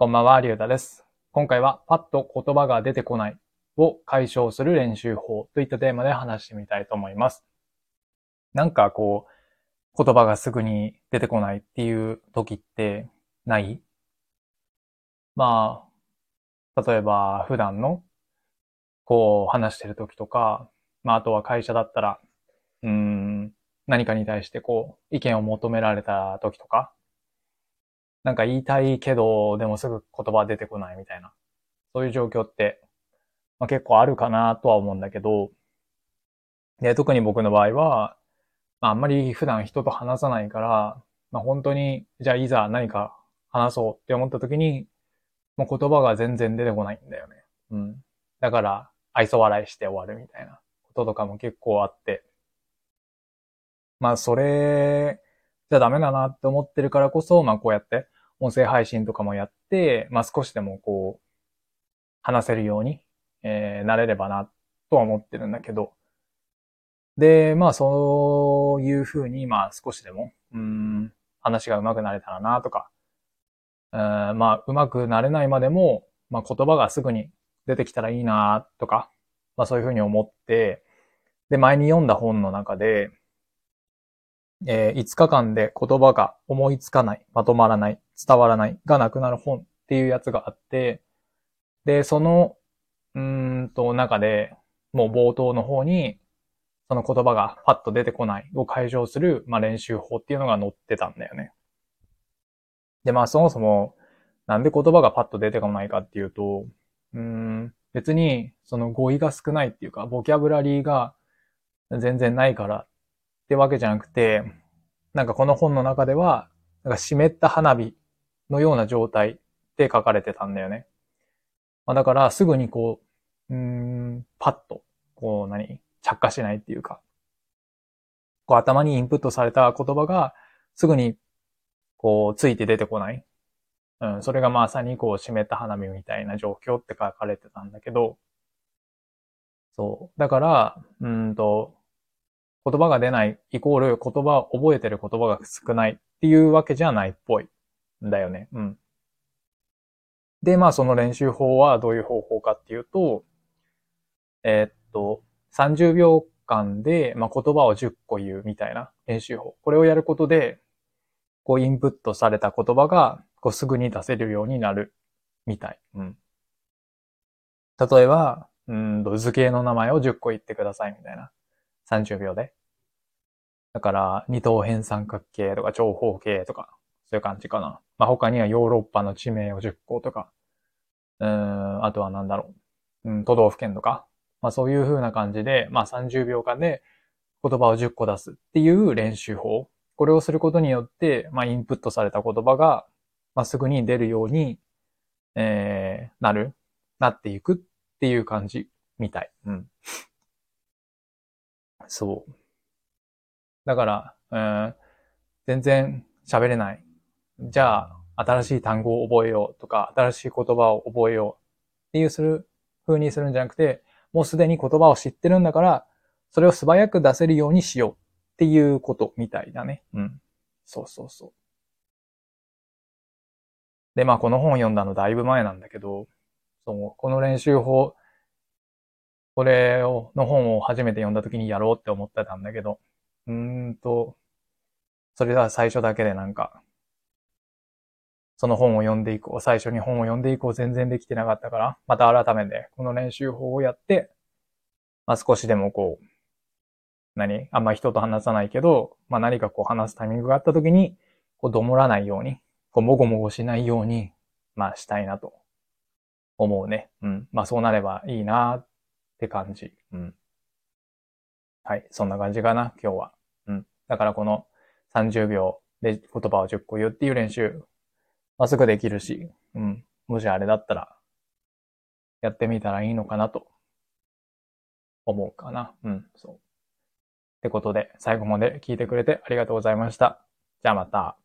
こんばんは、りゅうたです。今回はパッと言葉が出てこないを解消する練習法といったテーマで話してみたいと思います。なんかこう、言葉がすぐに出てこないっていう時ってない？まあ、例えば普段のこう話してる時とか、まああとは会社だったら、うーん、何かに対してこう意見を求められた時とか、なんか言いたいけど、でもすぐ言葉出てこないみたいな。そういう状況って、まあ、結構あるかなとは思うんだけど、で、特に僕の場合は、まあ、あんまり普段人と話さないから、まあ、本当に、じゃあいざ何か話そうって思った時に、もう言葉が全然出てこないんだよね。うん。だから、愛想笑いして終わるみたいなこととかも結構あって。まあ、それ、じゃダメだなって思ってるからこそ、まあこうやって音声配信とかもやって、まあ少しでもこう、話せるように、えー、なれればな、とは思ってるんだけど。で、まあそういうふうに、まあ少しでも、うん、話が上手くなれたらな、とか、うんまあ上手くなれないまでも、まあ言葉がすぐに出てきたらいいな、とか、まあそういうふうに思って、で、前に読んだ本の中で、えー、5日間で言葉が思いつかない、まとまらない、伝わらないがなくなる本っていうやつがあって、で、その、うんと、中で、もう冒頭の方に、その言葉がパッと出てこないを解消する、まあ、練習法っていうのが載ってたんだよね。で、まあそもそも、なんで言葉がパッと出てこないかっていうと、うん、別に、その語彙が少ないっていうか、ボキャブラリーが全然ないからってわけじゃなくて、なんかこの本の中では、なんか湿った花火のような状態で書かれてたんだよね。まあ、だからすぐにこう、うん、パッと、こう何？着火しないっていうか、こう頭にインプットされた言葉がすぐにこうついて出てこない。うん、それがまさにこう湿った花火みたいな状況って書かれてたんだけど、そう。だから、うんと、言葉が出ないイコール言葉を覚えてる言葉が少ないっていうわけじゃないっぽいだよね。うん。で、まあその練習法はどういう方法かっていうと、えー、っと、30秒間で、まあ、言葉を10個言うみたいな練習法。これをやることで、こうインプットされた言葉がこうすぐに出せるようになるみたい。うん。例えば、うんと図形の名前を10個言ってくださいみたいな。30秒で。だから、二等辺三角形とか長方形とか、そういう感じかな。まあ、他にはヨーロッパの地名を10個とか、うん、あとはなんだろう、うん、都道府県とか、まあそういう風な感じで、まあ30秒間で言葉を10個出すっていう練習法。これをすることによって、まあインプットされた言葉が、まあすぐに出るように、えー、なる、なっていくっていう感じみたい。うん。そう。だから、うん、全然喋れない。じゃあ、新しい単語を覚えようとか、新しい言葉を覚えようっていうする、風にするんじゃなくて、もうすでに言葉を知ってるんだから、それを素早く出せるようにしようっていうことみたいだね。うん。そうそうそう。で、まあこの本読んだのだいぶ前なんだけど、そう、この練習法、これを、の本を初めて読んだ時にやろうって思ってたんだけど、うーんと、それは最初だけでなんか、その本を読んでいこう、最初に本を読んでいこう全然できてなかったから、また改めてこの練習法をやって、まあ少しでもこう、何？あんま人と話さないけど、まあ何かこう話すタイミングがあった時に、こう、どもらないように、こう、もごもごしないように、まあしたいなと思うね。うん。まあそうなればいいなって感じ。うん。はい。そんな感じかな、今日は。うん。だからこの30秒で言葉を10個言うっていう練習、まあ、すぐできるし、うん。もしあれだったら、やってみたらいいのかなと、思うかな。うん、そう。ってことで、最後まで聞いてくれてありがとうございました。じゃあまた。